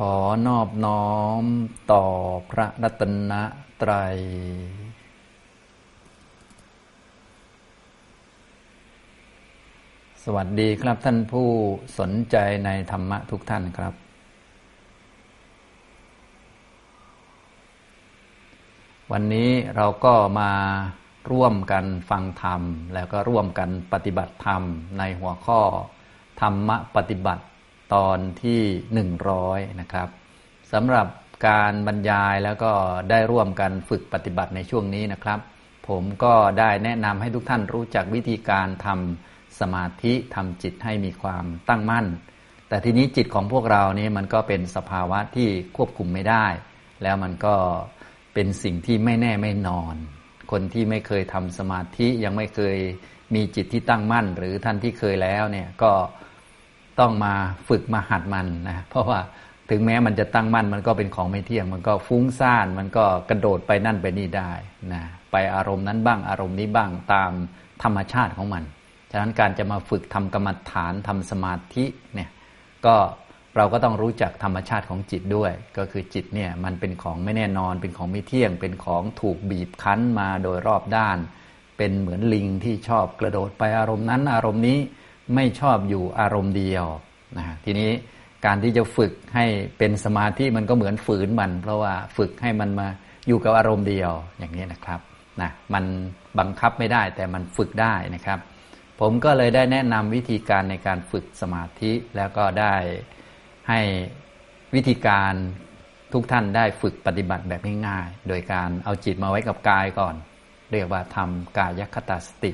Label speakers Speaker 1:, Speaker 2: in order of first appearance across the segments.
Speaker 1: ขอนอบน้อมต่อพระรัตนตรัย สวัสดีครับท่านผู้สนใจในธรรมะทุกท่านครับ วันนี้เราก็มาร่วมกันฟังธรรม แล้วก็ร่วมกันปฏิบัติธรรมในหัวข้อธรรมะปฏิบัติ ตอนที่หนึ่งร้อยนะครับสำหรับการบรรยายแล้วก็ได้ร่วมกันฝึกปฏิบัติในช่วงนี้นะครับ ผมก็ได้แนะนำให้ทุกท่านรู้จักวิธีการทำสมาธิทำจิตให้มีความตั้งมั่น แต่ทีนี้จิตของพวกเรานี่มันก็เป็นสภาวะที่ควบคุมไม่ได้ แล้วมันก็เป็นสิ่งที่ไม่แน่ไม่นอน คนที่ไม่เคยทำสมาธิยังไม่เคยมีจิตที่ตั้งมั่น หรือท่านที่เคยแล้วเนี่ยก็ ต้องมาฝึกมาหัดมันนะเพราะว่าถึงแม้มันจะตั้งมั่นมันก็เป็นของไม่เที่ยง มันก็ฟุ้งซ่าน มันก็กระโดดไปนั่นไปนี่ได้นะไปอารมณ์นั้นบ้างอารมณ์นี้บ้างตามธรรมชาติของมัน ฉะนั้นการจะมาฝึกทำกรรมฐานทำสมาธิเนี่ยก็เราก็ต้องรู้จักธรรมชาติของจิตด้วย ก็คือจิตเนี่ยมันเป็นของไม่แน่นอน เป็นของไม่เที่ยง เป็นของถูกบีบคั้นมาโดยรอบด้าน เป็นเหมือนลิงที่ชอบกระโดดไปอารมณ์นั้นอารมณ์นี้ ไม่ชอบอยู่อารมณ์เดียวนะทีนี้การที่จะฝึกให้เป็นสมาธิมันก็เหมือนฝืนมัน เพราะว่าฝึกให้มันมาอยู่กับอารมณ์เดียวอย่างนี้นะครับนะมันบังคับไม่ได้แต่มันฝึกได้นะครับ ผมก็เลยได้แนะนำวิธีการในการฝึกสมาธิแล้วก็ได้ให้วิธีการทุกท่านได้ฝึกปฏิบัติแบบง่ายๆ โดยการเอาจิตมาไว้กับกายก่อน เรียกว่าทำกายคตาสติ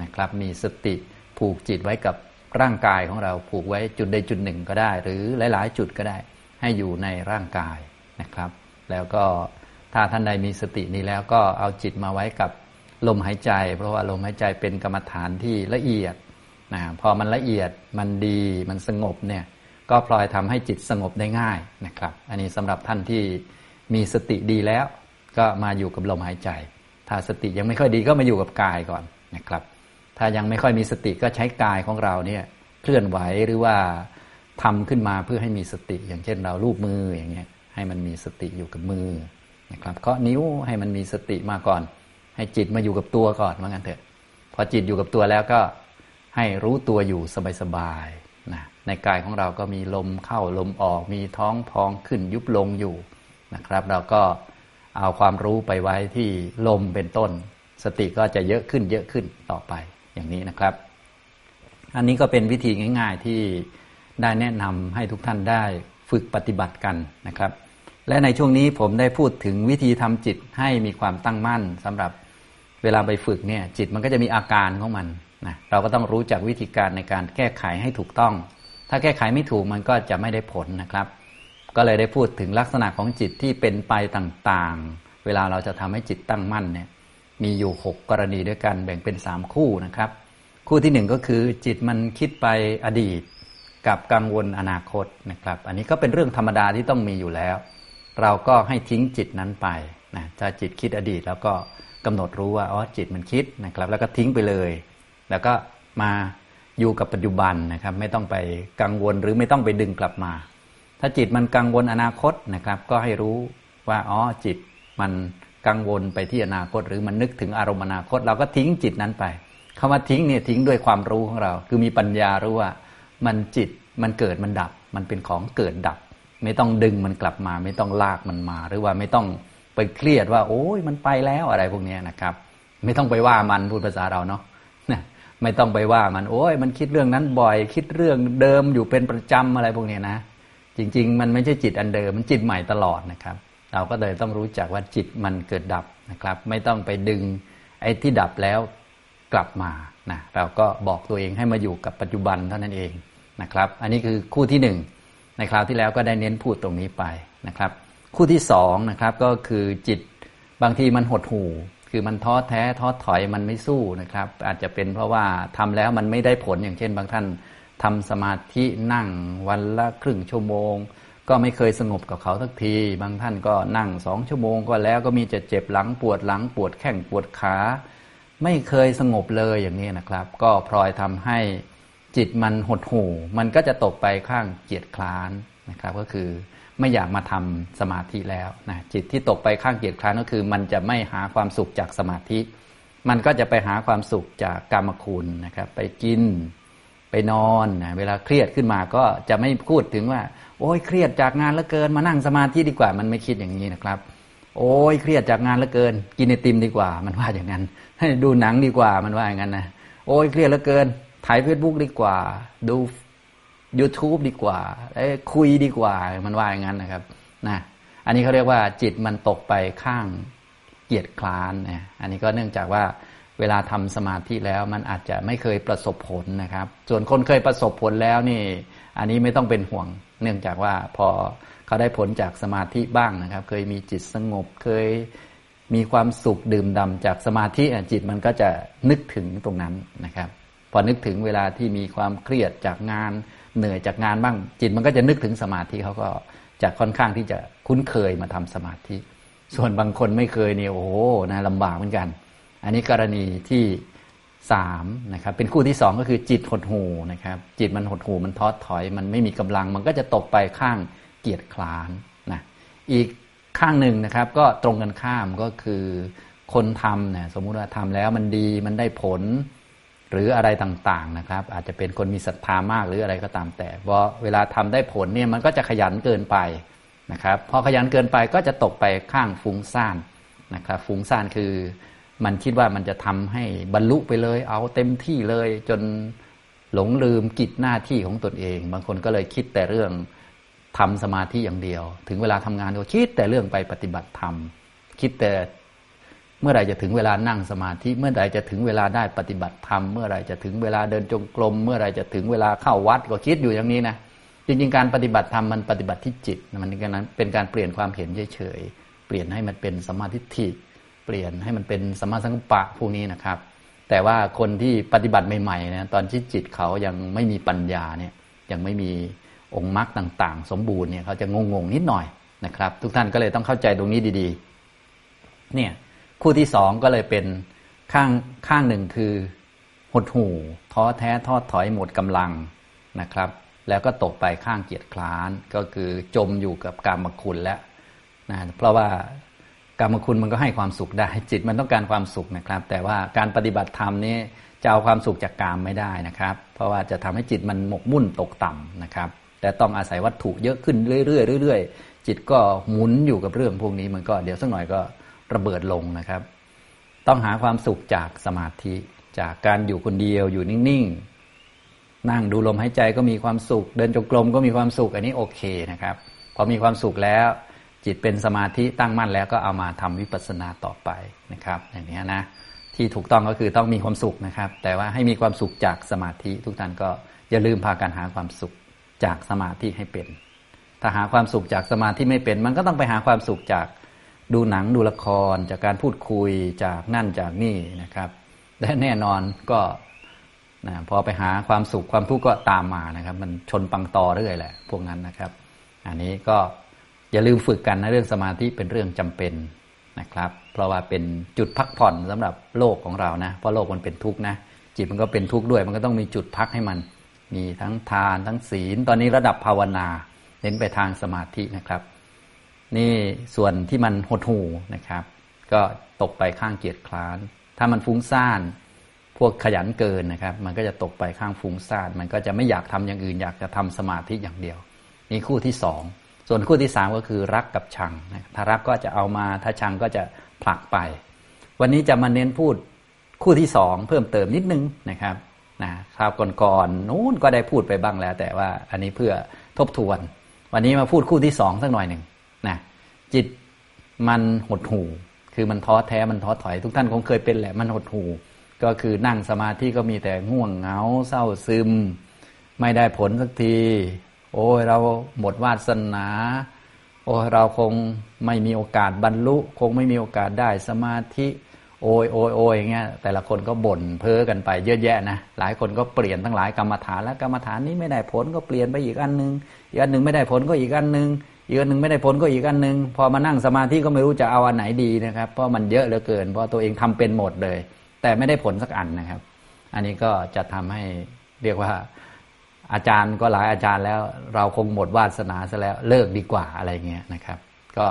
Speaker 1: นะครับ มีสติ ผูกจิตไว้กับร่างกายของเราผูกไว้จุดใดจุดหนึ่งก็ได้ หรือหลาย ๆ จุดก็ได้ ให้อยู่ในร่างกายนะครับ แล้วก็ถ้าท่านใดมีสตินี้แล้วก็เอาจิตมาไว้กับลมหายใจ เพราะว่าลมหายใจเป็นกรรมฐานที่ละเอียดนะพอมันละเอียดมันดีมันสงบเนี่ยก็พลอยทำให้จิตสงบได้ง่ายนะครับ อันนี้สำหรับท่านที่มีสติดีแล้ว ก็มาอยู่กับลมหายใจ ถ้าสติยังไม่ค่อยดีก็มาอยู่กับกายก่อนนะครับ ถ้ายังไม่ค่อยมีสติก็ใช้กายของเราเนี่ยเคลื่อนไหวหรือว่าทำขึ้นมาเพื่อให้มีสติ อย่างเช่นเราลูบมืออย่างเงี้ยให้มันมีสติอยู่กับมือนะครับเคาะนิ้วให้มันมีสติมาก่อน ให้จิตมาอยู่กับตัวก่อนว่างั้นเถอะ พอจิตอยู่กับตัวแล้วก็ให้รู้ตัวอยู่สบายๆนะในกายของเราก็มีลมเข้าลมออกมีท้องพองขึ้นยุบลงอยู่นะครับ เราก็เอาความรู้ไปไว้ที่ลมเป็นต้น สติก็จะเยอะขึ้นเยอะขึ้นต่อไป อย่างนี้นะครับ อันนี้ก็เป็นวิธีง่าย ๆที่ได้แนะนำให้ทุกท่านได้ฝึกปฏิบัติกันนะครับ และในช่วงนี้ผมได้พูดถึงวิธีทำจิตให้มีความตั้งมั่นสำหรับเวลาไปฝึกเนี่ยจิตมันก็จะมีอาการของมันนะเราก็ต้องรู้จักวิธีการในการแก้ไขให้ถูกต้อง ถ้าแก้ไขไม่ถูกมันก็จะไม่ได้ผลนะครับ ก็เลยได้พูดถึงลักษณะของจิตที่เป็นไปต่างๆ เวลาเราจะทำให้จิตตั้งมั่นเนี่ย มีอยู่หกกรณีด้วยกันแบ่งเป็นสามคู่นะครับ คู่ที่หนึ่งก็คือจิตมันคิดไปอดีต กับกังวลอนาคตนะครับ อันนี้ก็เป็นเรื่องธรรมดาที่ต้องมีอยู่แล้ว เราก็ให้ทิ้งจิตนั้นไปนะถ้าจิตคิดอดีตแล้วก็กำหนดรู้ว่าอ๋อจิตมันคิดนะครับ แล้วก็ทิ้งไปเลย แล้วก็มาอยู่กับปัจจุบันนะครับ ไม่ต้องไปกังวลหรือไม่ต้องไปดึงกลับมา ถ้าจิตมันกังวลอนาคตนะครับ ก็ให้รู้ว่าอ๋อจิตมัน กังวลไปที่อนาคต หรือมันนึกถึงอารมณ์อนาคต เราก็ทิ้งจิตนั้นไปคำว่าทิ้งเนี่ยทิ้งด้วยความรู้ของเรา คือมีปัญญารู้ว่า มันจิตมันเกิดมันดับ มันเป็นของเกิดดับ ไม่ต้องดึงมันกลับมา ไม่ต้องลากมันมา หรือว่าไม่ต้องไปเครียดว่า โอ้ยมันไปแล้วอะไรพวกนี้นะครับ ไม่ต้องไปว่ามันพูดภาษาเราเนาะไม่ต้องไปว่ามันโอ้ยมันคิดเรื่องนั้นบ่อย คิดเรื่องเดิมอยู่เป็นประจำอะไรพวกนี้นะ จริง ๆ มันไม่ใช่จิตอันเดิมมันจิตใหม่ตลอดนะครับ เราก็เลยต้องรู้จักว่าจิตมันเกิดดับนะครับ ไม่ต้องไปดึงไอ้ที่ดับแล้วกลับมานะเราก็บอกตัวเองให้มาอยู่กับปัจจุบันเท่านั้นเองนะครับ อันนี้คือคู่ที่หนึ่งในคราวที่แล้วก็ได้เน้นพูดตรงนี้ไปนะครับ คู่ที่สองนะครับก็คือจิตบางทีมันหดหู่ คือมันท้อแท้ท้อถอยมันไม่สู้นะครับ อาจจะเป็นเพราะว่าทำแล้วมันไม่ได้ผลอย่างเช่น บางท่านทำสมาธินั่งวันละครึ่งชั่วโมง ก็ไม่เคยสงบกับเขาทักที บางท่านก็นั่งสองชั่วโมงก็แล้วก็มีจะเจ็บหลังปวดหลังปวดแข้งปวดขา ไม่เคยสงบเลยอย่างนี้นะครับ ก็พลอยทำให้จิตมันหดหู่ มันก็จะตกไปข้างเกียจคร้านนะครับ ก็คือไม่อยากมาทำสมาธิแล้วนะจิตที่ตกไปข้างเกียจคร้านก็คือ มันจะไม่หาความสุขจากสมาธิ มันก็จะไปหาความสุขจากกรรมคุณนะครับ ไปกินไปนอนนะเวลาเครียดขึ้นมาก็จะไม่พูดถึงว่า โอ้ยเครียดจากงานแล้วเกิน มานั่งสมาธิดีกว่า มันไม่คิดอย่างนี้นะครับ โอ้ยเครียดจากงานแล้วเกิน กินไอติมดีกว่า มันว่าอย่างนั้น ให้ดูหนังดีกว่ามันว่าอย่างนั้นนะโอ้ยเครียดแล้วเกินถ่ายเฟซบุ๊กดีกว่า ดู YouTube ดีกว่าคุยดีกว่า มันว่าอย่างนั้นนะครับนะอันนี้เขาเรียกว่าจิตมันตกไปข้างเกียรติคลานนะอันนี้ก็เนื่องจากว่าเวลาทำสมาธิแล้วมันอาจจะไม่เคยประสบผลนะครับ ส่วนคนเคยประสบผลแล้วนี่ อันนี้ไม่ต้องเป็นห่วง เนื่องจากว่าพอเขาได้ผลจากสมาธิบ้างนะครับ เคยมีจิตสงบเคยมีความสุขดื่มดำจากสมาธิจิตมันก็จะนึกถึงตรงนั้นนะครับ พอนึกถึงเวลาที่มีความเครียดจากงานเหนื่อยจากงานบ้าง จิตมันก็จะนึกถึงสมาธิเขาก็จะค่อนข้างที่จะคุ้นเคยมาทำสมาธิ ส่วนบางคนไม่เคยเนี่ยโอ้โหนะลำบากเหมือนกัน อันนี้กรณีที่ สามนะครับเป็นคู่ที่สองก็คือจิตหดหูนะครับ จิตมันหดหูมันท้อถอย มันไม่มีกำลัง มันก็จะตกไปข้างเกียจคลานนะอีกข้างหนึ่งนะครับ ก็ตรงกันข้ามก็คือคนทำเนี่ยสมมุติว่าทำแล้วมันดีมันได้ผลหรืออะไรต่างๆนะครับ อาจจะเป็นคนมีศรัทธามากหรืออะไรก็ตามแต่พอเวลาทำได้ผลเนี่ยมันก็จะขยันเกินไปนะครับพอขยันเกินไปก็จะตกไปข้างฟุ้งซ่านนะครับ ฟุ้งซ่านคือ มันคิดว่ามันจะทำให้บรรลุไปเลย เอาเต็มที่เลย จนหลงลืมกิจหน้าที่ของตนเอง บางคนก็เลยคิดแต่เรื่องทำสมาธิอย่างเดียว ถึงเวลาทำงานก็คิดแต่เรื่องไปปฏิบัติธรรมคิดแต่เมื่อไหร่จะถึงเวลานั่งสมาธิ เมื่อไหร่จะถึงเวลาได้ปฏิบัติธรรมเมื่อไหร่จะถึงเวลาเดินจงกรมเมื่อไหร่จะถึงเวลาเข้าวัดก็คิดอยู่อย่างนี้นะจริงๆการปฏิบัติธรรมมันปฏิบัติที่จิตมันเป็นการเปลี่ยนความเห็นเฉยๆเปลี่ยนให้มันเป็นสมาธิิเปลี่ยนให้มันเป็นสมาสังปะพวกนี้นะครับ แต่ว่าคนที่ปฏิบัติใหม่ๆนะตอนที่จิตเขายังไม่มีปัญญาเนี่ยยังไม่มีองค์มรรคต่าง ๆ สมบูรณ์เนี่ยเขาจะงงๆนิดหน่อยนะครับ ทุกท่านก็เลยต้องเข้าใจตรงนี้ดีๆ เนี่ยคู่ที่สองก็เลยเป็นข้างข้างหนึ่งคือหดหู่ท้อแท้ทอดถอยหมดกำลังนะครับ แล้วก็ตกไปข้างเกียรติคลานก็คือจมอยู่กับกรรมคุณแล้วนะเพราะว่า กรรมคุณมันก็ให้ความสุขได้ จิตมันต้องการความสุขนะครับ แต่ว่าการปฏิบัติธรรมนี้จะเอาความสุขจากกามไม่ได้นะครับ เพราะว่าจะทำให้จิตมันหมกมุ่นตกต่ำนะครับ แต่ต้องอาศัยวัตถุเยอะขึ้นเรื่อยๆเรื่อยๆจิตก็หมุนอยู่กับเรื่องพวกนี้มันก็เดี๋ยวสักหน่อยก็ระเบิดลงนะครับ ต้องหาความสุขจากสมาธิจากการอยู่คนเดียวอยู่นิ่งๆ นั่งดูลมหายใจก็มีความสุข เดินจงกรมก็มีความสุขอันนี้โอเคนะครับ พอมีความสุขแล้ว จิตเป็นสมาธิตั้งมั่นแล้วก็เอามาทำวิปัสสนาต่อไปนะครับ อย่างนี้นะที่ถูกต้องก็คือต้องมีความสุขนะครับ แต่ว่าให้มีความสุขจากสมาธิทุกท่านก็อย่าลืมพากันหาความสุขจากสมาธิให้เป็น ถ้าหาความสุขจากสมาธิไม่เป็น มันก็ต้องไปหาความสุขจากดูหนังดูละคร จากการพูดคุยจากนั่นจากนี่นะครับและแน่นอนก็นะพอไปหาความสุขความทุกข์ก็ตามมานะครับ มันชนปังตอเรื่อยแหละ พวกนั้นนะครับ อันนี้ก็ อย่าลืมฝึกกันนะเรื่องสมาธิเป็นเรื่องจำเป็นนะครับ เพราะว่าเป็นจุดพักผ่อนสำหรับโลกของเรานะเพราะโลกมันเป็นทุกข์นะจิตมันก็เป็นทุกข์ด้วย มันก็ต้องมีจุดพักให้มัน มีทั้งทานทั้งศีล ตอนนี้ระดับภาวนาเน้นไปทางสมาธินะครับ นี่ส่วนที่มันหดหูนะครับ ก็ตกไปข้างเกียรติคร้าน ถ้ามันฟุ้งซ่านพวกขยันเกินนะครับ มันก็จะตกไปข้างฟุ้งซ่าน มันก็จะไม่อยากทำอย่างอื่น อยากจะทำสมาธิอย่างเดียว นี่คู่ที่สอง ส่วนคู่ที่สามก็คือรักกับชังถ้ารักก็จะเอามาถ้าชังก็จะผลักไป วันนี้จะมาเน้นพูดคู่ที่สองเพิ่มเติมนิดนึงนะครับนะคราวก่อนๆนู้นก็ได้พูดไปบ้างแล้ว แต่ว่าอันนี้เพื่อทบทวน วันนี้มาพูดคู่ที่สองสักหน่อยหนึ่งนะจิตมันหดหูคือมันท้อแท้มันท้อถอย ทุกท่านคงเคยเป็นแหละมันหดหูก็คือนั่งสมาธิก็มีแต่ง่วงเหงาเศร้าซึม ไม่ได้ผลสักที โอ้ยเราหมดวาสนา โอ้เราคงไม่มีโอกาสบรรลุ คงไม่มีโอกาสได้สมาธิ โอ้ยโอ้ยโอ้ยอย่างเงี้ยแต่ละคนก็บ่นเพ้อกันไปเยอะแยะนะหลายคนก็เปลี่ยนทั้งหลายกรรมฐานแล้วกรรมฐานนี้ไม่ได้ผลก็เปลี่ยนไปอีกอันนึงอีกอันหนึ่งไม่ได้ผลก็อีกอันนึงอีกอันหนึ่งไม่ได้ผลก็อีกอันหนึ่งพอมานั่งสมาธิก็ไม่รู้จะเอาอันไหนดีนะครับ เพราะมันเยอะเหลือเกิน เพราะตัวเองทำเป็นหมดเลย แต่ไม่ได้ผลสักอันนะครับ อันนี้ก็จะทำให้เรียกว่า อาจารย์ก็หลายอาจารย์แล้ว เราคงหมดวาสนาซะแล้วเลิกดีกว่าอะไรเงี้ยนะครับ ก็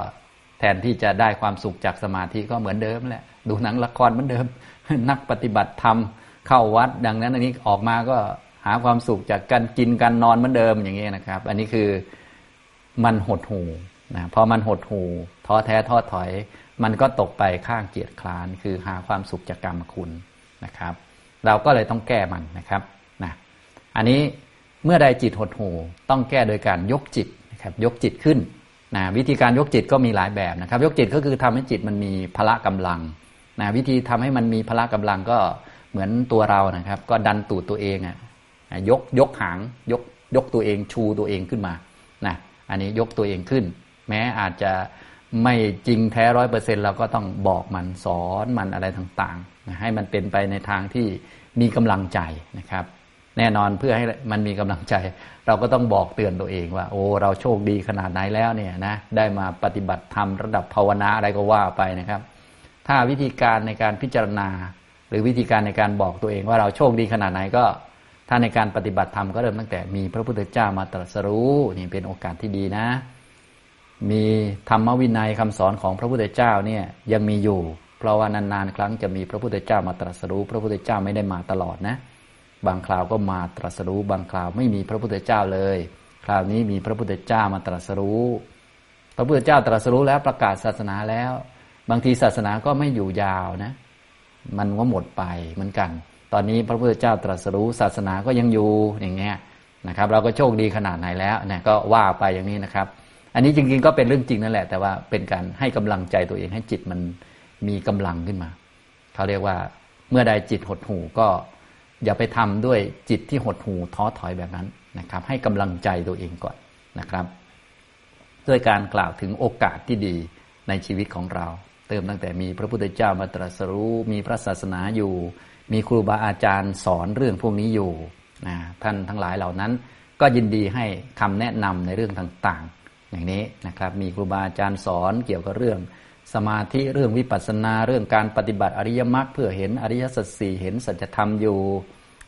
Speaker 1: แทนที่จะได้ความสุขจากสมาธิก็เหมือนเดิมแหละ ดูหนังละครเหมือนเดิม นักปฏิบัติธรรมเข้าวัด ดังนั้นอันนี้ออกมาก็หาความสุขจากการกินการนอนเหมือนเดิมอย่างเงี้ยนะครับ อันนี้คือมันหดหูนะพอมันหดหูท้อแท้ท้อถอย มันก็ตกไปข้างเกียรติคลาน คือหาความสุขจากกรรมคุณนะครับ เราก็เลยต้องแก้มันนะครับนะอันนี้ เมื่อใดจิตหดหูต้องแก้โดยการยกจิตนะครับยกจิตขึ้นนะวิธีการยกจิตก็มีหลายแบบนะครับ ยกจิตก็คือทำให้จิตมันมีพละกำลังนะวิธีทำให้มันมีพละกำลังก็เหมือนตัวเรานะครับ ก็ดันตูดตัวเองอะยกยกหางยกยกตัวเองชูตัวเองขึ้นมานะอันนี้ยกตัวเองขึ้น แม้อาจจะไม่จริงแท้ร้อยเปอร์เซ็นต์เราก็ต้องบอกมันสอนมันอะไรต่างๆนะให้มันเป็นไปในทางที่มีกำลังใจนะครับ แน่นอนเพื่อให้มันมีกำลังใจ เราก็ต้องบอกเตือนตัวเองว่า โอ้เราโชคดีขนาดไหนแล้วเนี่ยนะได้มาปฏิบัติธรรมระดับภาวนาอะไรก็ว่าไปนะครับ ถ้าวิธีการในการพิจารณา หรือวิธีการในการบอกตัวเองว่าเราโชคดีขนาดไหนก็ ถ้าในการปฏิบัติธรรมก็เริ่มตั้งแต่มีพระพุทธเจ้ามาตรัสรู้นี่เป็นโอกาสที่ดีนะ มีธรรมวินัยคำสอนของพระพุทธเจ้าเนี่ยยังมีอยู่ เพราะว่านานๆครั้งจะมีพระพุทธเจ้ามาตรัสรู้ พระพุทธเจ้าไม่ได้มาตลอดนะ บางคราวก็มาตรัสรู้ บางคราวไม่มีพระพุทธเจ้าเลย คราวนี้มีพระพุทธเจ้ามาตรัสรู้ พระพุทธเจ้าตรัสรู้แล้วประกาศศาสนาแล้ว บางทีศาสนาก็ไม่อยู่ยาวนะ มันก็หมดไปเหมือนกัน ตอนนี้พระพุทธเจ้าตรัสรู้ศาสนาก็ยังอยู่อย่างเงี้ยนะครับ เราก็โชคดีขนาดไหนแล้วเนะก็ว่าไปอย่างนี้นะครับ อันนี้จริงๆก็เป็นเรื่องจริงนั่นแหละ แต่ว่าเป็นการให้กำลังใจตัวเองให้จิตมันมีกำลังขึ้นมาเขาเรียกว่าเมื่อใดจิตหดหูก็ อย่าไปทำด้วยจิตที่หดหูท้อถอยแบบนั้นนะครับ ให้กำลังใจตัวเองก่อนนะครับ ด้วยการกล่าวถึงโอกาสที่ดีในชีวิตของเรา เติมตั้งแต่มีพระพุทธเจ้ามาตรัสรู้ มีพระศาสนาอยู่ มีครูบาอาจารย์สอนเรื่องพวกนี้อยู่นะท่านทั้งหลายเหล่านั้น ก็ยินดีให้คำแนะนำในเรื่องต่างๆ อย่างนี้นะครับ มีครูบาอาจารย์สอนเกี่ยวกับเรื่อง สมาธิเรื่องวิปัสสนาเรื่องการปฏิบัติอริยมรรคเพื่อเห็นอริยสัจสี่เห็นสัจธรรมอยู่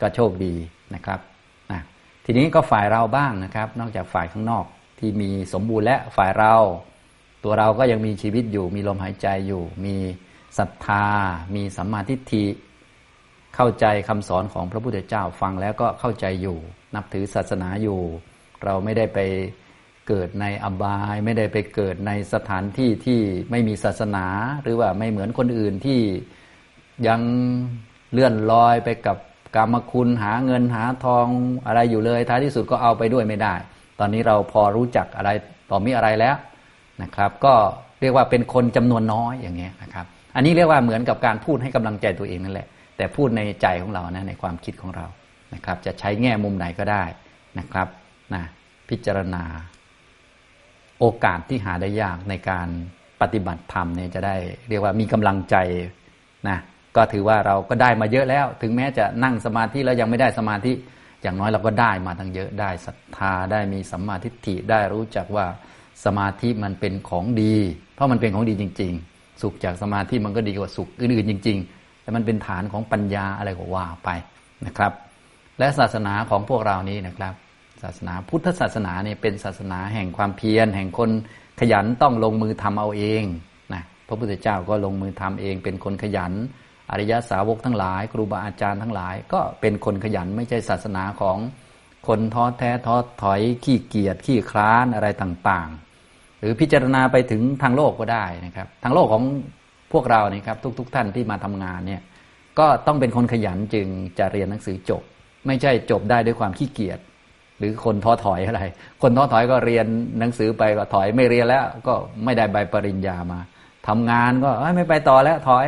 Speaker 1: ก็โชคดีนะครับนะทีนี้ก็ฝ่ายเราบ้างนะครับ นอกจากฝ่ายข้างนอกที่มีสมบูรณ์และฝ่ายเรา ตัวเราก็ยังมีชีวิตอยู่ มีลมหายใจอยู่ มีศรัทธา มีสัมมาทิฏฐิเข้าใจคำสอนของพระพุทธเจ้าฟังแล้วก็เข้าใจอยู่ นับถือศาสนาอยู่ เราไม่ได้ไป เกิดในอบาย ไม่ได้ไปเกิดในสถานที่ที่ไม่มีศาสนา หรือว่าไม่เหมือนคนอื่นที่ยังเลื่อนลอยไปกับกรรมคุณหาเงินหาทองอะไรอยู่เลย ท้ายที่สุดก็เอาไปด้วยไม่ได้ ตอนนี้เราพอรู้จักอะไรต่อมีอะไรแล้วนะครับ ก็เรียกว่าเป็นคนจำนวนน้อยอย่างเงี้ยนะครับ อันนี้เรียกว่าเหมือนกับการพูดให้กำลังใจตัวเองนั่นแหละ แต่พูดในใจของเรานะในความคิดของเรานะครับ จะใช้แง่มุมไหนก็ได้นะครับนะพิจารณา โอกาสที่หาได้ยากในการปฏิบัติธรรมเนี่ยจะได้ เรียกว่ามีกำลังใจนะก็ถือว่าเราก็ได้มาเยอะแล้ว ถึงแม้จะนั่งสมาธิแล้วยังไม่ได้สมาธิ อย่างน้อยเราก็ได้มาทั้งเยอะได้ศรัทธาได้มีสัมมาทิฏฐิได้รู้จักว่าสมาธิมันเป็นของดี เพราะมันเป็นของดีจริง ๆ สุขจากสมาธิมันก็ดีกว่าสุขอื่นๆจริง ๆ แต่มันเป็นฐานของปัญญาอะไรก็ว่าไปนะครับ และศาสนาของพวกเรานี้นะครับ ศาสนา พุทธศาสนาเนี่ยเป็นศาสนาแห่งความเพียร แห่งคนขยันต้องลงมือทำเอาเองนะพระพุทธเจ้าก็ลงมือทำเอง เป็นคนขยัน อริยสาวกทั้งหลาย ครูบาอาจารย์ทั้งหลาย ก็เป็นคนขยันไม่ใช่ศาสนาของคนท้อแท้ท้อถอยขี้เกียจขี้คร้านอะไรต่างๆ หรือพิจารณาไปถึงทางโลกก็ได้นะครับ ทางโลกของพวกเราเนี่ยครับทุกๆท่านที่มาทำงานเนี่ยก็ต้องเป็นคนขยันจึงจะเรียนหนังสือจบ ไม่ใช่จบได้ด้วยความขี้เกียจ หรือคนท้อถอยอะไร คนท้อถอยก็เรียนหนังสือไปก็ถอยไม่เรียนแล้ว ก็ไม่ได้ใบปริญญามาทำงานก็ไม่ไปต่อแล้วถอย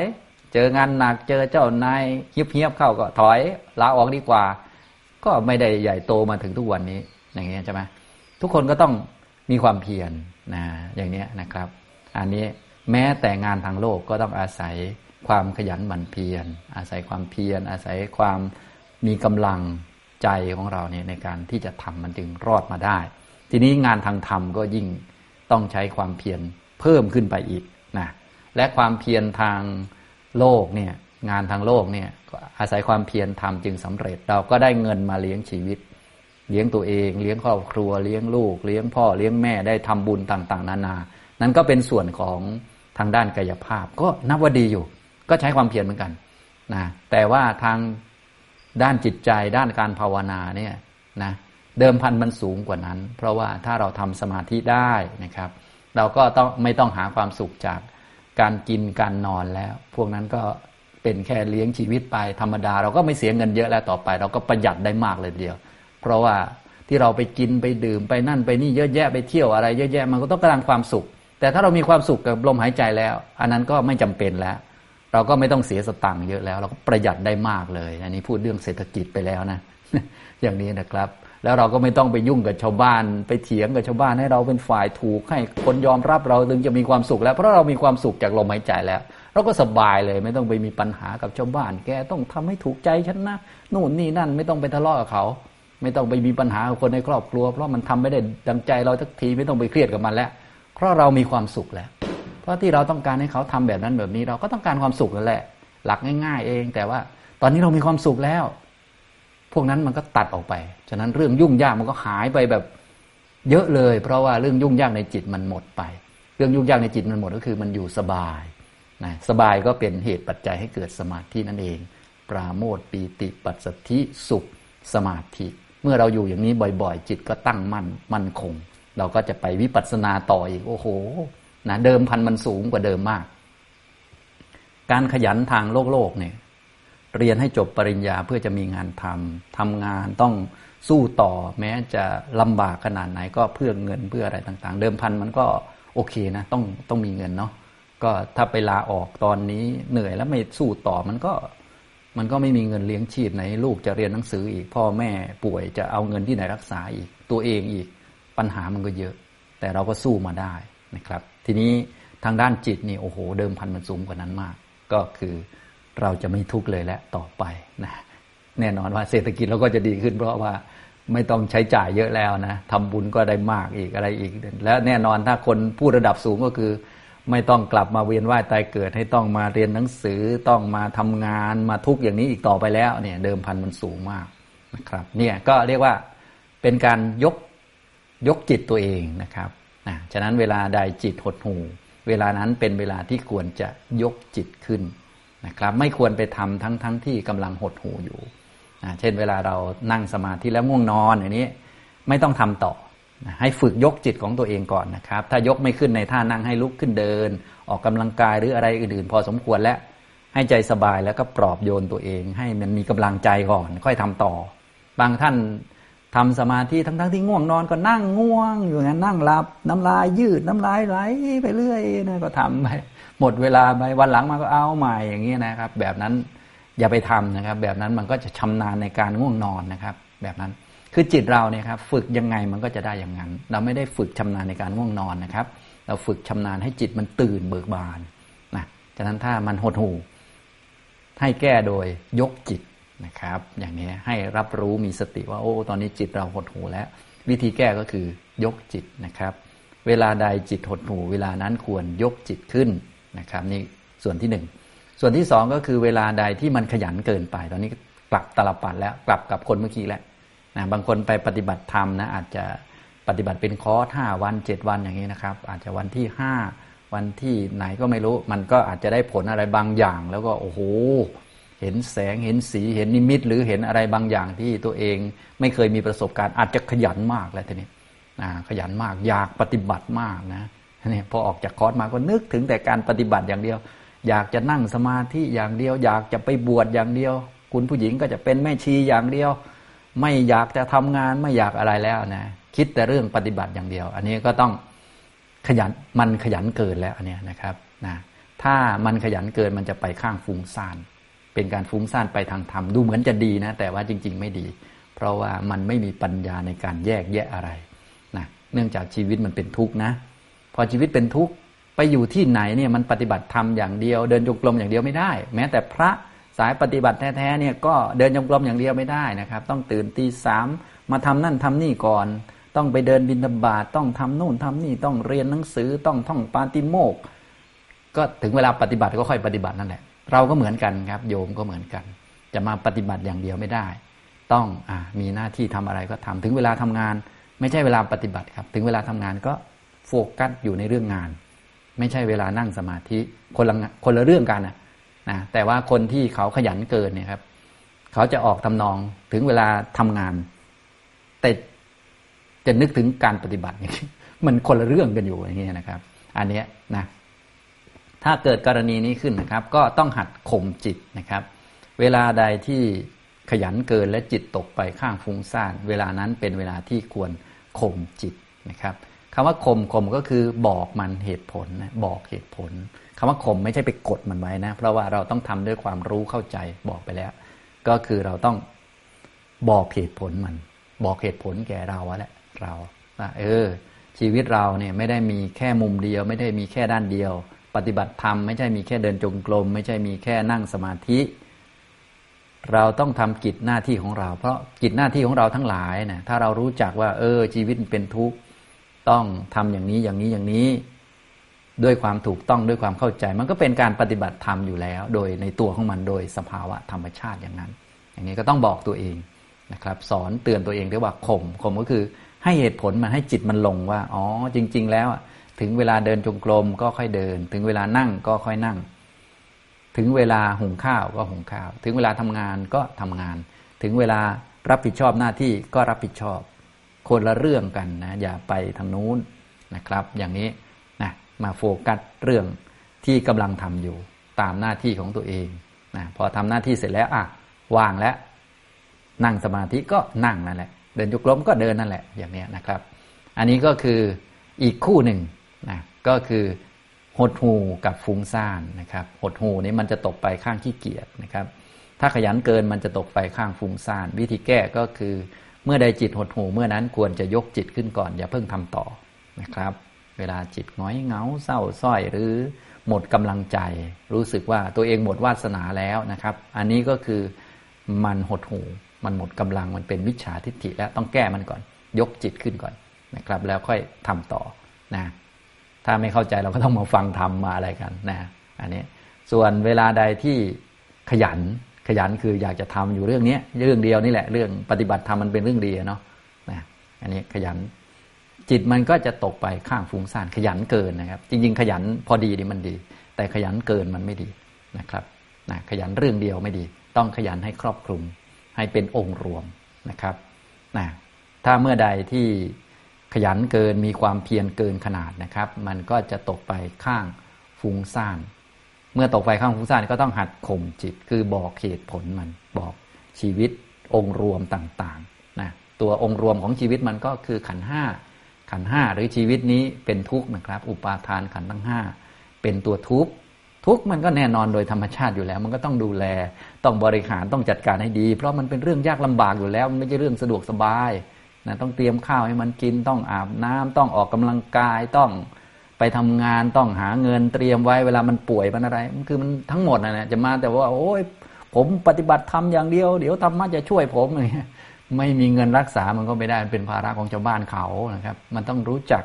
Speaker 1: เจองานหนักเจอเจ้านายเฮียบๆเข้าก็ถอยลาออกดีกว่า ก็ไม่ได้ใหญ่โตมาถึงทุกวันนี้อย่างเงี้ยใช่ไหมทุกคนก็ต้องมีความเพียรนะอย่างนี้นะครับ อันนี้แม้แต่งานทางโลกก็ต้องอาศัยความขยันหมั่นเพียรอาศัยความเพียรอาศัยความมีกำลัง ใจของเราเนี่ยในการที่จะทำมันจึงรอดมาได้ ทีนี้งานทางธรรมก็ยิ่งต้องใช้ความเพียรเพิ่มขึ้นไปอีกนะและความเพียรทางโลกเนี่ยงานทางโลกเนี่ยอาศัยความเพียรทำจึงสำเร็จ เราก็ได้เงินมาเลี้ยงชีวิต เลี้ยงตัวเอง เลี้ยงครอบครัว เลี้ยงลูก เลี้ยงพ่อเลี้ยงแม่ได้ทำบุญต่างๆ นานา นั้นก็เป็นส่วนของทางด้านกายภาพ ก็นับว่าดีอยู่ ก็ใช้ความเพียรเหมือนกันนะแต่ว่าทาง ด้านจิตใจด้านการภาวนาเนี่ยนะเดิมพันมันสูงกว่านั้น เพราะว่าถ้าเราทำสมาธิได้นะครับ เราก็ต้องไม่ต้องหาความสุขจากการกินการนอนแล้ว พวกนั้นก็เป็นแค่เลี้ยงชีวิตไปธรรมดา เราก็ไม่เสียเงินเยอะแล้วต่อไป เราก็ประหยัดได้มากเลยเดียว เพราะว่าที่เราไปกินไปดื่มไปนั่นไปนี่เยอะแยะไปเที่ยวอะไรเยอะแยะมันก็ต้องการความสุข แต่ถ้าเรามีความสุขกับลมหายใจแล้ว อันนั้นก็ไม่จำเป็นแล้ว เราก็ไม่ต้องเสียสตังค์เยอะแล้ว เราก็ประหยัดได้มากเลย อันนี้พูดเรื่องเศรษฐกิจไปแล้วนะ อย่างนี้นะครับ แล้วเราก็ไม่ต้องไปยุ่งกับชาวบ้าน ไปเถียงกับชาวบ้านให้เราเป็นฝ่ายถูก ให้คนยอมรับเราถึงจะมีความสุขแล้ว เพราะเรามีความสุขจากลมหายใจแล้ว เราก็สบายเลย ไม่ต้องไปมีปัญหากับชาวบ้าน แกต้องทำให้ถูกใจฉันนะนู่นนี่นั่นไม่ต้องไปทะเลาะกับเขา ไม่ต้องไปมีปัญหากับคนในครอบครัว เพราะมันทำไม่ได้ดังใจเราทักทีไม่ต้องไปเครียดกับมันแล้ว เพราะเรามีความสุขแล้ว เพราะที่เราต้องการให้เขาทำแบบนั้นแบบนี้ เราก็ต้องการความสุขนั่นแหละ หลักง่าย ๆ เอง แต่ว่าตอนนี้เรามีความสุขแล้ว พวกนั้นมันก็ตัดออกไป ฉะนั้นเรื่องยุ่งยากมันก็หายไปแบบเยอะเลย เพราะว่าเรื่องยุ่งยากในจิตมันหมดไป เรื่องยุ่งยากในจิตมันหมดก็คือมันอยู่สบายนะสบายก็เป็นเหตุปัจจัยให้เกิดสมาธินั่นเอง ปราโมทปีติปัสสธิสุขสมาธิ เมื่อเราอยู่อย่างนี้บ่อยๆ จิตก็ตั้งมั่นมั่นคง เราก็จะไปวิปัสสนาต่ออีกโอ้โห นะเดิมพันมันสูงกว่าเดิมมาก การขยันทางโลกโลกเนี่ยเรียนให้จบปริญญาเพื่อจะมีงานทำทำงานต้องสู้ต่อแม้จะลำบากขนาดไหนก็เพื่อเงินเพื่ออะไรต่างๆ เดิมพันมันก็โอเคนะต้องต้องมีเงินเนาะก็ถ้าไปลาออกตอนนี้เหนื่อยแล้วไม่สู้ต่อมันก็มันก็ไม่มีเงินเลี้ยงชีพไหน ลูกจะเรียนหนังสืออีก พ่อแม่ป่วยจะเอาเงินที่ไหนรักษาอีก ตัวเองอีกปัญหามันก็เยอะ แต่เราก็สู้มาได้นะครับ ทีนี้ทางด้านจิตนี่โอ้โห เดิมพันมันสูงกว่านั้นมาก ก็คือเราจะไม่ทุกข์เลยและต่อไปนะแน่นอนว่าเศรษฐกิจเราก็จะดีขึ้น เพราะว่าไม่ต้องใช้จ่ายเยอะแล้วนะทำบุญก็ได้มากอีกอะไรอีก และแน่นอนถ้าคนผู้ระดับสูงก็คือ ไม่ต้องกลับมาเวียนว่ายตายเกิด ให้ต้องมาเรียนหนังสือต้องมาทำงานมาทุกอย่างนี้อีกต่อไปแล้วเนี่ย เดิมพันมันสูงมากนะครับ เนี่ยก็เรียกว่าเป็นการยกยกจิตตัวเองนะครับ นะฉะนั้นเวลาใดจิตหดหูเวลานั้นเป็นเวลาที่ควรจะยกจิตขึ้นนะครับ ไม่ควรไปทำทั้งทั้งที่กำลังหดหูอยู่เช่นเวลาเรานั่งสมาธิแล้วง่วงนอนอย่างนี้ ไม่ต้องทำต่อให้ฝึกยกจิตของตัวเองก่อนนะครับ ถ้ายกไม่ขึ้นในท่านั่งให้ลุกขึ้นเดิน ออกกำลังกายหรืออะไรอื่นๆ พอสมควรแล้วให้ใจสบายแล้วก็ปลอบโยนตัวเอง ให้มันมีกำลังใจก่อน ค่อยทำต่อ บางท่าน ทำสมาธิทั้งๆที่ง่วงนอนก็นั่งง่วง อยู่งั้นนั่งหลับ น้ำลายยืดน้ำลายไหลไปเรื่อยนะก็ทำไปหมดเวลาไปวันหลังมาก็เอาใหม่อย่างนี้นะครับ แบบนั้นอย่าไปทำนะครับ แบบนั้นมันก็จะชำนาญในการง่วงนอนนะครับ แบบนั้นคือจิตเราเนี่ยครับฝึกยังไงมันก็จะได้อย่างนั้น เราไม่ได้ฝึกชำนาญในการง่วงนอนนะครับ เราฝึกชำนาญให้จิตมันตื่นเบิกบานนะฉะนั้นถ้ามันหดหูให้แก้โดยยกจิต นะครับ อย่างนี้ให้รับรู้มีสติว่าโอ้ ตอนนี้จิตเราหดหูแล้ว วิธีแก้ก็คือยกจิตนะครับ เวลาใดจิตหดหูเวลานั้นควรยกจิตขึ้นนะครับ นี่ส่วนที่หนึ่งส่วนที่สองก็คือเวลาใดที่มันขยันเกินไป ตอนนี้กลับตลปัดแล้วกลับกับคนเมื่อกี้แล้วนะบางคนไปปฏิบัติธรรมนะอาจจะปฏิบัติเป็นคอร์สห้าวันเจ็ดวันอย่างนี้นะครับ อาจจะวันที่ห้าวันที่ไหนก็ไม่รู้ มันก็อาจจะได้ผลอะไรบางอย่าง แล้วก็โอ้โห เห็นแสงเห็นสีเห็นนิมิต หรือเห็นอะไรบางอย่างที่ตัวเองไม่เคยมีประสบการณ์อาจจะขยันมากแล้วทีนี้ขยันมากอยากปฏิบัติมากนะนี่พอออกจากคอร์สมาก็นึกถึงแต่การปฏิบัติอย่างเดียว อยากจะนั่งสมาธิอย่างเดียว อยากจะไปบวชอย่างเดียว คุณผู้หญิงก็จะเป็นแม่ชีอย่างเดียว ไม่อยากจะทำงานไม่อยากอะไรแล้วนะคิดแต่เรื่องปฏิบัติอย่างเดียว อันนี้ก็ต้องขยันมันขยันเกินแล้วอันนี้นะครับนะถ้ามันขยันเกินมันจะไปข้างฟุ้งซ่าน เป็นการฟุ้งซ่านไปทางธรรมดูเหมือนจะดีนะ แต่ว่าจริง ๆ ไม่ดี เพราะว่ามันไม่มีปัญญาในการแยกแยะอะไรนะเนื่องจากชีวิตมันเป็นทุกข์นะ พอชีวิตเป็นทุกข์ไปอยู่ที่ไหนเนี่ยมันปฏิบัติธรรมอย่างเดียว เดินจงกรมอย่างเดียวไม่ได้ แม้แต่พระสายปฏิบัติแท้ๆเนี่ยก็เดินจงกรมอย่างเดียวไม่ได้นะครับ ต้องตื่นตีสามมาทำนั่นทำนี่ก่อน ต้องไปเดินบินบาตต้องทำนู่นทำนี่ต้องเรียนหนังสือต้องท่องปาติโมก ก็ถึงเวลาปฏิบัติก็ค่อยปฏิบัตินั่นแหละ เราก็เหมือนกันครับ โยมก็เหมือนกัน จะมาปฏิบัติอย่างเดียวไม่ได้ ต้องอมีหน้าที่ทำอะไรก็ทำถึงเวลาทำงาน ไม่ใช่เวลาปฏิบัติครับ ถึงเวลาทำงานก็โฟกัสอยู่ในเรื่องงาน ไม่ใช่เวลานั่งสมาธิคนละคนละเรื่องกันนะนะแต่ว่าคนที่เขาขยันเกินเนี่ยครับ เขาจะออกทำนองถึงเวลาทำงาน แต่จะนึกถึงการปฏิบัติอย่างนี้มันคนละเรื่องกันอยู่อย่างนี้นะครับ อันนี้นะ ถ้าเกิดกรณีนี้ขึ้นนะครับ ก็ต้องหัดข่มจิตนะครับ เวลาใดที่ขยันเกินและจิตตกไปข้างฟุ้งซ่าน เวลานั้นเป็นเวลาที่ควรข่มจิตนะครับคำว่าข่มข่มก็คือบอกมันเหตุผลนะบอกเหตุผลคำว่าข่มไม่ใช่ไปกดมันไว้นะ เพราะว่าเราต้องทำด้วยความรู้เข้าใจบอกไปแล้ว ก็คือเราต้องบอกเหตุผลมัน บอกเหตุผลแก่เราแหละเราว่าเออ ชีวิตเราเนี่ยไม่ได้มีแค่มุมเดียว ไม่ได้มีแค่ด้านเดียว ปฏิบัติธรรมไม่ใช่มีแค่เดินจงกรมไม่ใช่มีแค่นั่งสมาธิ เราต้องทำกิจหน้าที่ของเรา เพราะกิจหน้าที่ของเราทั้งหลายนะถ้าเรารู้จักว่า เออ ชีวิตเป็นทุกข์ต้องทำอย่างนี้อย่างนี้อย่างนี้ ด้วยความถูกต้องด้วยความเข้าใจ มันก็เป็นการปฏิบัติธรรมอยู่แล้ว โดยในตัวของมันโดยสภาวะธรรมชาติอย่างนั้น อย่างนี้ก็ต้องบอกตัวเองนะครับ สอนเตือนตัวเองด้วยว่าข่มข่มก็คือให้เหตุผลมันให้จิตมันลงว่า อ๋อ จริง ๆ แล้ว ถึงเวลาเดินจงกรมก็ค่อยเดิน ถึงเวลานั่งก็ค่อยนั่ง ถึงเวลาหุงข้าวก็หุงข้าว ถึงเวลาทำงานก็ทำงาน ถึงเวลารับผิดชอบหน้าที่ก็รับผิดชอบ คนละเรื่องกันนะ อย่าไปทางนู้นนะครับ อย่างนี้นะมาโฟกัสเรื่องที่กำลังทำอยู่ตามหน้าที่ของตัวเองนะพอทำหน้าที่เสร็จแล้วอะว่างแล้วนั่งสมาธิก็นั่งนั่นแหละ เดินจุกล้มก็เดินนั่นแหละอย่างนี้นะครับ อันนี้ก็คืออีกคู่หนึ่ง นะก็คือหดหูกับฟุ้งซ่านนะครับหดหูนี้มันจะตกไปข้างขี้เกียจนะครับ ถ้าขยันเกินมันจะตกไปข้างฟุ้งซ่าน วิธีแก้ก็คือ เมื่อใดจิตหดหูเมื่อนั้นควรจะยกจิตขึ้นก่อน อย่าเพิ่งทำต่อนะครับ เวลาจิตง้อยเงาเศร้าส้อยหรือ หมดกำลังใจ รู้สึกว่าตัวเองหมดวาสนาแล้วนะครับ อันนี้ก็คือมันหดหูมันหมดกำลังมันเป็นมิจฉาทิฏฐิแล้วต้องแก้มันก่อน ยกจิตขึ้นก่อนนะครับ แล้วค่อยทำต่อนะ ถ้าไม่เข้าใจเราก็ต้องมาฟังทำมาอะไรกันนะอันนี้ส่วนเวลาใดที่ขยันขยันคืออยากจะทำอยู่เรื่องนี้เรื่องเดียวนี่แหละเรื่องปฏิบัติธรรมมันเป็นเรื่องดีเนาะนะอันนี้ขยันจิตมันก็จะตกไปข้างฟุ้งซ่านขยันเกินนะครับ จริง ๆ ขยันพอดีนี่มันดี แต่ขยันเกินมันไม่ดีนะครับนะขยันเรื่องเดียวไม่ดี ต้องขยันให้ครอบคลุมให้เป็นองค์รวมนะครับนะถ้าเมื่อใดที่ ขยันเกินมีความเพียรเกินขนาดนะครับ มันก็จะตกไปข้างฟุ้งซ่าน เมื่อตกไปข้างฟุ้งซ่านก็ต้องหัดข่มจิต คือบอกเหตุผลมันบอกชีวิตองค์รวมต่างๆนะตัวองค์รวมของชีวิตมันก็คือขันห้าขันห้าหรือชีวิตนี้เป็นทุกข์นะครับ อุปาทานขันทั้งห้าเป็นตัวทุกข์ทุกข์มันก็แน่นอนโดยธรรมชาติอยู่แล้ว มันก็ต้องดูแล ต้องบริหารต้องจัดการให้ดี เพราะมันเป็นเรื่องยากลำบากอยู่แล้ว มันไม่ใช่เรื่องสะดวกสบาย นะต้องเตรียมข้าวให้มันกินต้องอาบน้ำต้องออกกำลังกายต้องไปทำงานต้องหาเงินเตรียมไว้เวลามันป่วยมันอะไร มันคือมันทั้งหมดนะจะมาแต่ว่า โอ้ยผมปฏิบัติทำอย่างเดียว เดี๋ยวธรรมะจะช่วยผมอะไรไม่มีเงินรักษามันก็ไม่ได้เป็นภาระของชาวบ้านเขานะครับ มันต้องรู้จัก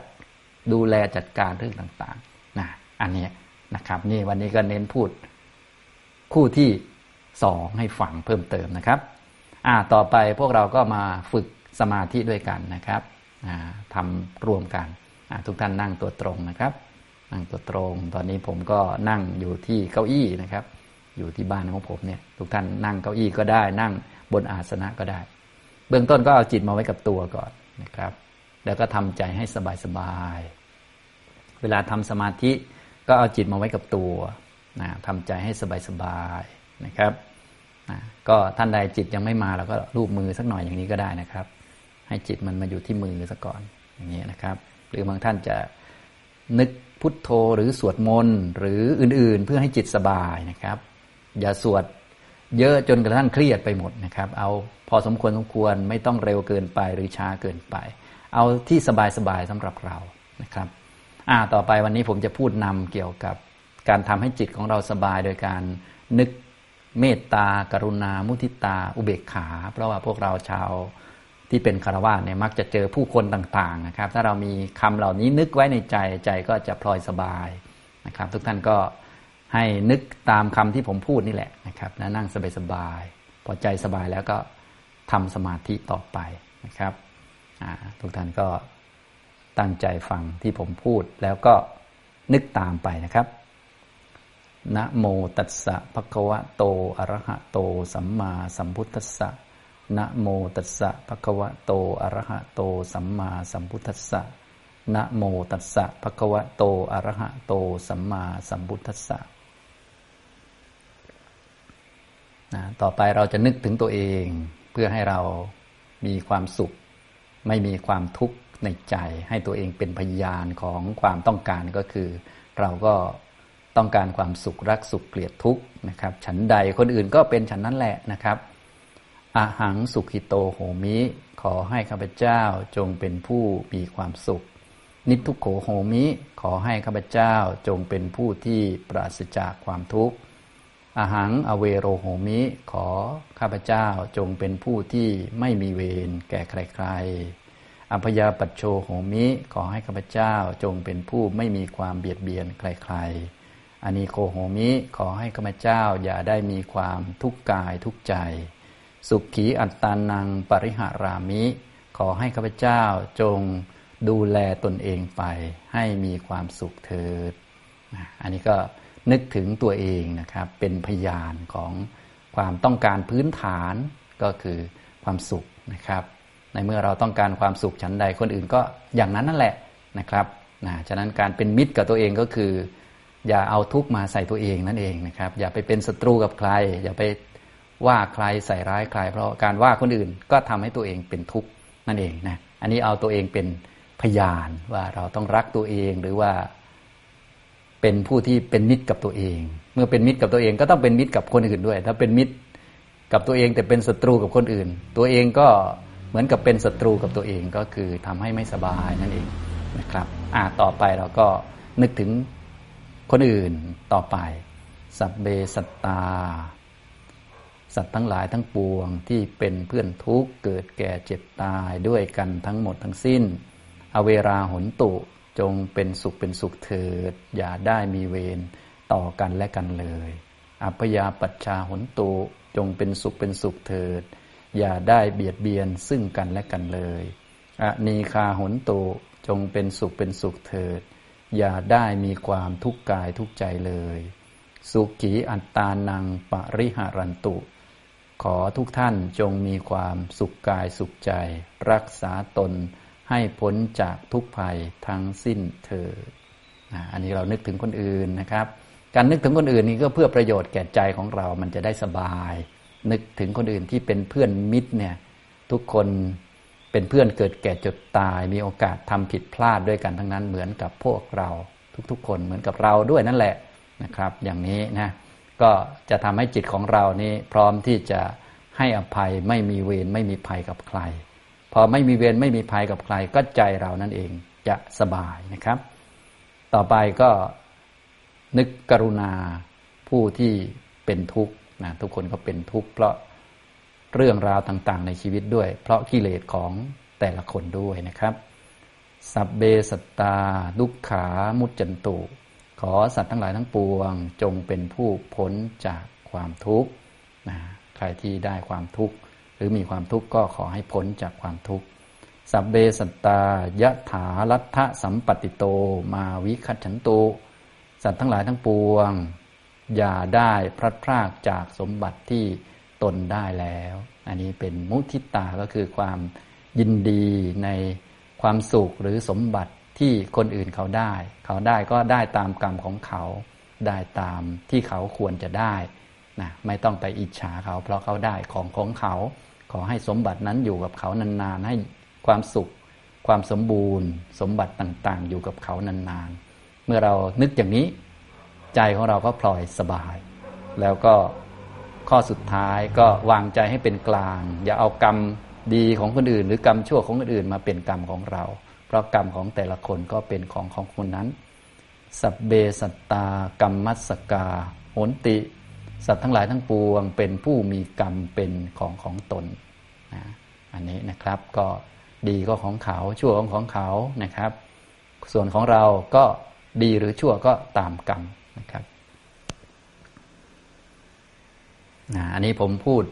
Speaker 1: ดูแลจัดการเรื่องต่างๆนะอันนี้นะครับ นี่วันนี้ก็เน้นพูดคู่ที่สองให้ฟังเพิ่มเติมนะครับ อ่าต่อไปพวกเราก็มาฝึก สมาธิด้วยกันนะครับทำรวมกันทุกท่านนั่งตัวตรงนะครับ นั่งตัวตรง ตอนนี้ผมก็นั่งอยู่ที่เก้าอี้นะครับ อยู่ที่บ้านของผมเนี่ยทุกท่านนั่งเก้าอี้ก็ได้ นั่งบนอาสนะก็ได้ เบื้องต้นก็เอาจิตมาไว้กับตัวก่อนนะครับ แล้วก็ทำใจให้สบายๆเวลาทำสมาธิก็เอาจิตมาไว้กับตัวนะทำใจให้สบายๆนะครับนะก็ท่านใดจิตยังไม่มาเราก็รูปมือสักหน่อยอย่างนี้ก็ได้นะครับ ให้จิตมันมาอยู่ที่มือซะก่อนอย่างนี้นะครับ หรือบางท่านจะนึกพุทโธหรือสวดมนต์หรืออื่นๆ เพื่อให้จิตสบายนะครับ อย่าสวดเยอะจนกระทั่งเครียดไปหมดนะครับ เอาพอสมควรสมควรไม่ต้องเร็วเกินไปหรือช้าเกินไป เอาที่สบายๆสำหรับเรานะครับอ่าต่อไปวันนี้ผมจะพูดนำเกี่ยวกับการทำให้จิตของเราสบายโดยการนึกเมตตากรุณา มุทิตา อุเบกขา เพราะว่าพวกเราชาว ที่เป็นคารวะเนี่ยมักจะเจอผู้คนต่างๆนะครับ ถ้าเรามีคำเหล่านี้นึกไว้ในใจใจก็จะพลอยสบายนะครับ ทุกท่านก็ให้นึกตามคำที่ผมพูดนี่แหละนะครับนะนั่งสบายๆพอใจสบายแล้วก็ทำสมาธิต่อไปนะครับทุกท่านก็ตั้งใจฟังที่ผมพูดแล้วก็นึกตามไปนะครับนะโมตัสสะภะคะวะโตอะระหะโต สัมมาสัมพุทธัสสะ นะโมตัสสะภะคะวะโต อะระหะโต สัมมาสัมพุทธัสสะนะโมตัสสะภะคะวะโต อะระหะโต สัมมาสัมพุทธัสสะนะต่อไปเราจะนึกถึงตัวเองเพื่อให้เรามีความสุข ไม่มีความทุกข์ในใจ ให้ตัวเองเป็นพยานของความต้องการก็คือ เราก็ต้องการความสุขรักสุขเกลียดทุกข์นะครับ ฉันใดคนอื่นก็เป็นฉันนั้นแหละนะครับ อาหังสุขิโตโหมิ ขอให้ข้าพเจ้าจงเป็นผู้มีความสุข นิทุโขโหมิ ขอให้ข้าพเจ้าจงเป็นผู้ที่ปราศจากความทุกข์อาหังอเวโรโหมิ ขอข้าพเจ้าจงเป็นผู้ที่ไม่มีเวรแก่ใครๆ อัพยาปัจโชโหมิ ขอให้ข้าพเจ้าจงเป็นผู้ไม่มีความเบียดเบียนใครๆอานิโคโหมิ ขอให้ข้าพเจ้าอย่าได้มีความทุกข์กายทุกข์ใจ สุขีอัตตานังปริหารามิ ขอให้ข้าพเจ้าจงดูแลตนเองไป ให้มีความสุขเถิด อันนี้ก็นึกถึงตัวเองนะครับ เป็นพยานของความต้องการพื้นฐานก็คือความสุขนะครับ ในเมื่อเราต้องการความสุขชั้นใดคนอื่นก็อย่างนั้นนั่นแหละนะครับนะฉะนั้นการเป็นมิตรกับตัวเองก็คือ อย่าเอาทุกข์มาใส่ตัวเองนั่นเองนะครับ อย่าไปเป็นศัตรูกับใคร อย่าไป ว่าใครใส่ร้ายใคร เพราะการว่าคนอื่นก็ทำให้ตัวเองเป็นทุกข์นั่นเองนะอันนี้เอาตัวเองเป็นพยานว่าเราต้องรักตัวเองหรือว่าเป็นผู้ที่เป็นมิตรกับตัวเอง เมื่อเป็นมิตรกับตัวเองก็ต้องเป็นมิตรกับคนอื่นด้วย ถ้าเป็นมิตรกับตัวเองแต่เป็นศัตรูกับคนอื่น ตัวเองก็เหมือนกับเป็นศัตรูกับตัวเองก็คือทำให้ไม่สบายนั่นเองนะครับอ่าต่อไปเราก็นึกถึงคนอื่นต่อไป สัพเบสัตตา สัตว์ทั้งหลายทั้งปวงที่เป็นเพื่อนทุกข์เกิดแก่เจ็บตายด้วยกันทั้งหมดทั้งสิ้น อเวราหนตุจงเป็นสุขเป็นสุขเถิด อย่าได้มีเวรต่อกันและกันเลย อัพยาปัชชาหนตุจงเป็นสุขเป็นสุขเถิด อย่าได้เบียดเบียนซึ่งกันและกันเลยอนีคาหนตุจงเป็นสุขเป็นสุขเถิด อย่าได้มีความทุกข์กายทุกใจเลย สุขีอัตตานังปริหารันตุ ขอทุกท่านจงมีความสุขกายสุขใจ รักษาตนให้พ้นจากทุกภัยทั้งสิ้นเถิดอันนี้เรานึกถึงคนอื่นนะครับ การนึกถึงคนอื่นนี่ก็เพื่อประโยชน์แก่ใจของเรา มันจะได้สบาย นึกถึงคนอื่นที่เป็นเพื่อนมิตรเนี่ยทุกคนเป็นเพื่อนเกิดแก่จดตาย มีโอกาสทำผิดพลาดด้วยกันทั้งนั้นเหมือนกับพวกเรา ทุกๆ คนเหมือนกับเราด้วยนั่นแหละนะครับ อย่างนี้นะ ก็จะทำให้จิตของเรานี้พร้อมที่จะให้อภัยไม่มีเวรไม่มีภัยกับใคร พอไม่มีเวรไม่มีภัยกับใคร ก็ใจเรานั่นเองจะสบายนะครับ ต่อไปก็นึกกรุณาผู้ที่เป็นทุกข์นะทุกคนก็เป็นทุกข์เพราะเรื่องราวต่างๆ ในชีวิตด้วย เพราะกิเลสของแต่ละคนด้วยนะครับ สัพเบสตา ดุขขามุจจันตุ ขอสัตว์ทั้งหลายทั้งปวง จงเป็นผู้พ้นจากความทุกข์นะใครที่ได้ความทุกข์หรือมีความทุกข์ก็ขอให้พ้นจากความทุกข์สัพเบสตายะถาลัทธสัมปติโตมาวิคัตฉันตุสัตว์ทั้งหลายทั้งปวง อย่าได้พลัดพรากจากสมบัติที่ตนได้แล้ว อันนี้เป็นมุทิตาก็คือความยินดีในความสุขหรือสมบัติ ที่คนอื่นเขาได้ เขาได้ก็ได้ตามกรรมของเขา ได้ตามที่เขาควรจะได้นะไม่ต้องไปอิจฉาเขา เพราะเขาได้ของของเขา ขอให้สมบัตินั้นอยู่กับเขานานๆ ให้ความสุข ความสมบูรณ์ สมบัติต่างๆ อยู่กับเขานานๆ เมื่อเรานึกอย่างนี้ ใจของเราก็พลอยสบาย แล้วก็ข้อสุดท้ายก็วางใจให้เป็นกลาง อย่าเอากรรมดีของคนอื่น หรือกรรมชั่วของคนอื่นมาเป็นกรรมของเรา เพราะกรรมของแต่ละคนก็เป็นของของคนนั้น สัพเบสัตตากรรมมัสกาโหนติ สัตว์ทั้งหลายทั้งปวง เป็นผู้มีกรรมเป็นของของตนนะอันนี้นะครับก็ดีก็ของเขาชั่วของของเขานะครับ ส่วนของเราก็ดีหรือชั่วก็ตามกรรมนะครับนะอันนี้ผมพูด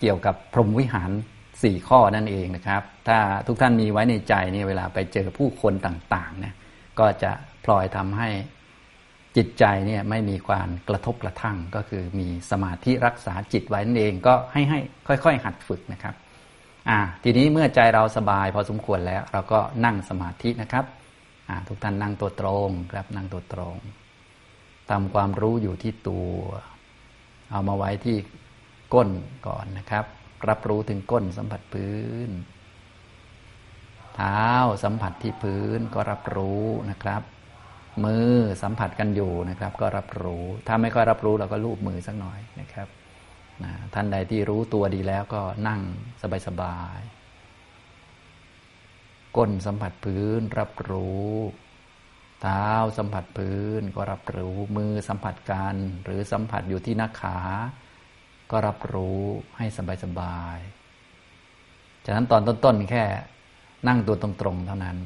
Speaker 1: เกี่ยวกับพรหมวิหาร สี่ข้อนั่นเองนะครับ ถ้าทุกท่านมีไว้ในใจนี่เวลาไปเจอผู้คนต่างๆนะก็จะพลอยทำให้จิตใจเนี่ยไม่มีความกระทบกระทั่งก็คือมีสมาธิรักษาจิตไว้นั่นเองก็ให้ให้ค่อย ๆ หัดฝึกนะครับอ่าทีนี้เมื่อใจเราสบายพอสมควรแล้ว เราก็นั่งสมาธินะครับอ่าทุกท่านนั่งตัวตรงครับนั่งตัวตรงทำความรู้อยู่ที่ตัว เอามาไว้ที่ก้นก่อนนะครับ รับรู้ถึงก้นสัมผัสพื้น เท้าสัมผัสที่พื้นก็รับรู้นะครับ มือสัมผัสกันอยู่นะครับ ก็รับรู้ ถ้าไม่ค่อยรับรู้เราก็ลูบมือสักหน่อยนะครับนะท่านใดที่รู้ตัวดีแล้วก็นั่งสบายๆก้นสัมผัสพื้นรับรู้เท้าสัมผัสพื้นก็รับรู้มือสัมผัสกัน หรือสัมผัสอยู่ที่หน้าขา ก็รับรู้ให้สบายๆจากนั้นตอนต้นๆแค่นั่งตัวตรงๆเท่านั้น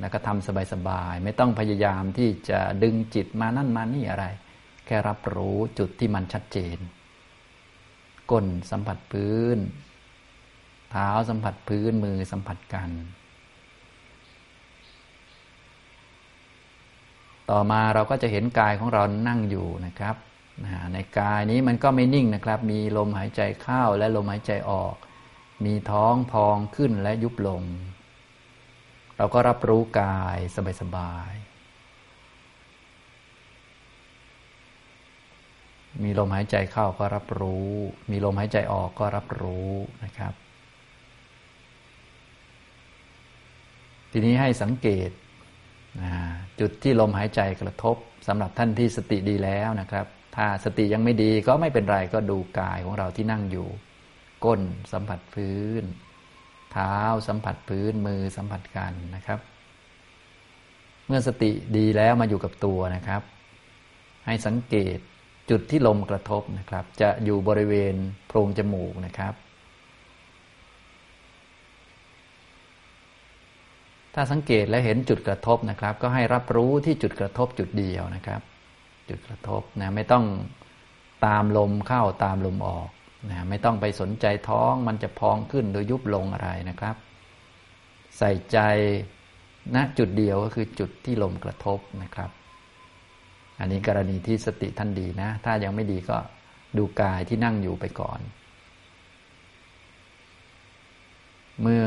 Speaker 1: แล้วก็ทำสบายๆไม่ต้องพยายามที่จะดึงจิตมานั่นมานี่อะไร แค่รับรู้จุดที่มันชัดเจน ก้นสัมผัสพื้น เท้าสัมผัสพื้นมือสัมผัสกัน ต่อมาเราก็จะเห็นกายของเรานั่งอยู่นะครับ ในกายนี้มันก็ไม่นิ่งนะครับ มีลมหายใจเข้าและลมหายใจออก มีท้องพองขึ้นและยุบลง เราก็รับรู้กายสบายๆมีลมหายใจเข้าก็รับรู้ มีลมหายใจออกก็รับรู้นะครับ ทีนี้ให้สังเกตจุดที่ลมหายใจกระทบสำหรับท่านที่สติดีแล้วนะครับ ถ้าสติยังไม่ดีก็ไม่เป็นไรก็ดูกายของเราที่นั่งอยู่ ก้นสัมผัสพื้น เท้าสัมผัสพื้นมือสัมผัสกันนะครับ เมื่อสติดีแล้วมาอยู่กับตัวนะครับ ให้สังเกตจุดที่ลมกระทบนะครับ จะอยู่บริเวณโพรงจมูกนะครับ ถ้าสังเกตและเห็นจุดกระทบนะครับ ก็ให้รับรู้ที่จุดกระทบจุดเดียวนะครับ จุดกระทบนะไม่ต้องตามลมเข้าตามลมออกนะไม่ต้องไปสนใจท้องมันจะพองขึ้นหรือยุบลงอะไรนะครับ ใส่ใจณนะจุดเดียวก็คือจุดที่ลมกระทบนะครับ อันนี้กรณีที่สติท่านดีนะ ถ้ายังไม่ดีก็ดูกายที่นั่งอยู่ไปก่อน เมื่อ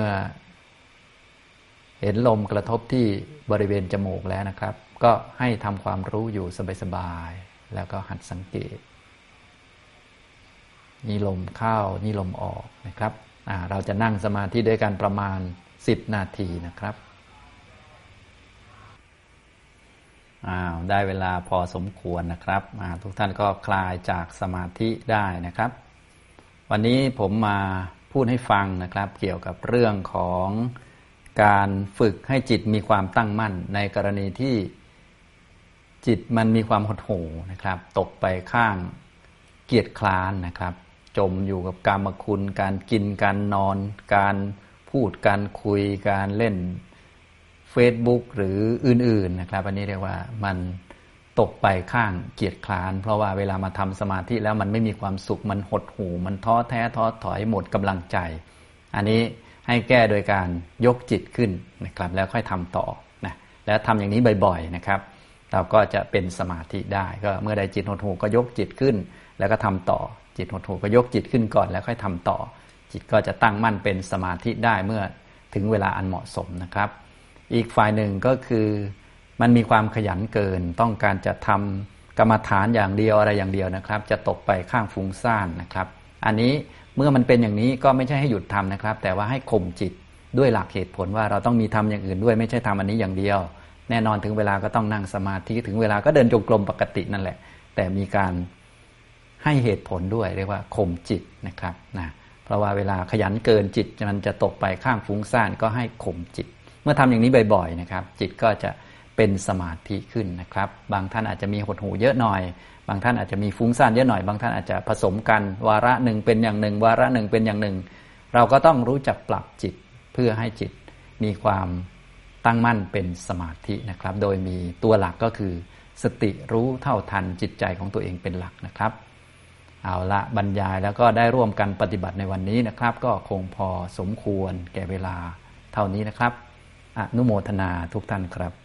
Speaker 1: เห็นลมกระทบที่บริเวณจมูกแล้วนะครับ ก็ให้ทำความรู้อยู่สบายๆแล้วก็หัดสังเกต นี่ลมเข้านี่ลมออกนะครับ เราจะนั่งสมาธิด้วยกันประมาณ 10 นาทีนะครับอ้าวได้เวลาพอสมควรนะครับ ทุกท่านก็คลายจากสมาธิได้นะครับ วันนี้ผมมาพูดให้ฟังนะครับ เกี่ยวกับเรื่องของการฝึกให้จิตมีความตั้งมั่นในกรณีที่ จิตมันมีความหดหู่นะครับ ตกไปข้างเกียรติคลานนะครับ จมอยู่กับการมคุณ การกินการนอน การพูดการคุยการเล่น Facebook หรืออื่นๆนะครับ อันนี้เรียกว่ามันตกไปข้างเกียรติคลาน เพราะว่าเวลามาทำสมาธิแล้วมันไม่มีความสุขมันหดหู่ มันท้อแท้ท้อถอยหมดกำลังใจ อันนี้ให้แก้โดยการยกจิตขึ้นนะครับ แล้วค่อยทำต่อนะแล้วทำอย่างนี้บ่อย ๆนะครับ เราก็จะเป็นสมาธิได้ ก็เมื่อใดจิตหดหูก็ยกจิตขึ้น แล้วก็ทำต่อจิตหดหูก็ยกจิตขึ้นก่อนแล้วค่อยทำต่อ จิตก็จะตั้งมั่นเป็นสมาธิได้เมื่อถึงเวลาอันเหมาะสมนะครับ อีกฝ่ายหนึ่งก็คือมันมีความขยันเกิน ต้องการจะทำกรรมฐานอย่างเดียวอะไรอย่างเดียวนะครับ จะตกไปข้างฟุ้งซ่านนะครับ อันนี้เมื่อมันเป็นอย่างนี้ก็ไม่ใช่ให้หยุดทำนะครับ แต่ว่าให้ข่มจิตด้วยหลักเหตุผลว่าเราต้องมีทำอย่างอื่นด้วยไม่ใช่ทำอันนี้อย่างเดียว แน่นอนถึงเวลาก็ต้องนั่งสมาธิถึงเวลาก็เดินจงกรมปกตินั่นแหละ แต่มีการให้เหตุผลด้วยเรียกว่าข่มจิตนะครับนะเพราะว่าเวลาขยันเกินจิตมันจะตกไปข้างฟุ้งซ่านก็ให้ข่มจิต เมื่อทำอย่างนี้บ่อยๆนะครับ จิตก็จะเป็นสมาธิขึ้นนะครับ บางท่านอาจจะมีหดหูเยอะหน่อย บางท่านอาจจะมีฟุ้งซ่านเยอะหน่อย บางท่านอาจจะผสมกัน วาระหนึ่งเป็นอย่างหนึ่ง วาระหนึ่งเป็นอย่างหนึ่ง เราก็ต้องรู้จักปรับจิตเพื่อให้จิตมีความ ตั้งมั่นเป็นสมาธินะครับ โดยมีตัวหลักก็คือ สติรู้เท่าทันจิตใจของตัวเองเป็นหลักนะครับ เอาละบรรยายแล้วก็ได้ร่วมกันปฏิบัติในวันนี้นะครับ ก็คงพอสมควรแก่เวลาเท่านี้นะครับ อนุโมทนาทุกท่านครับ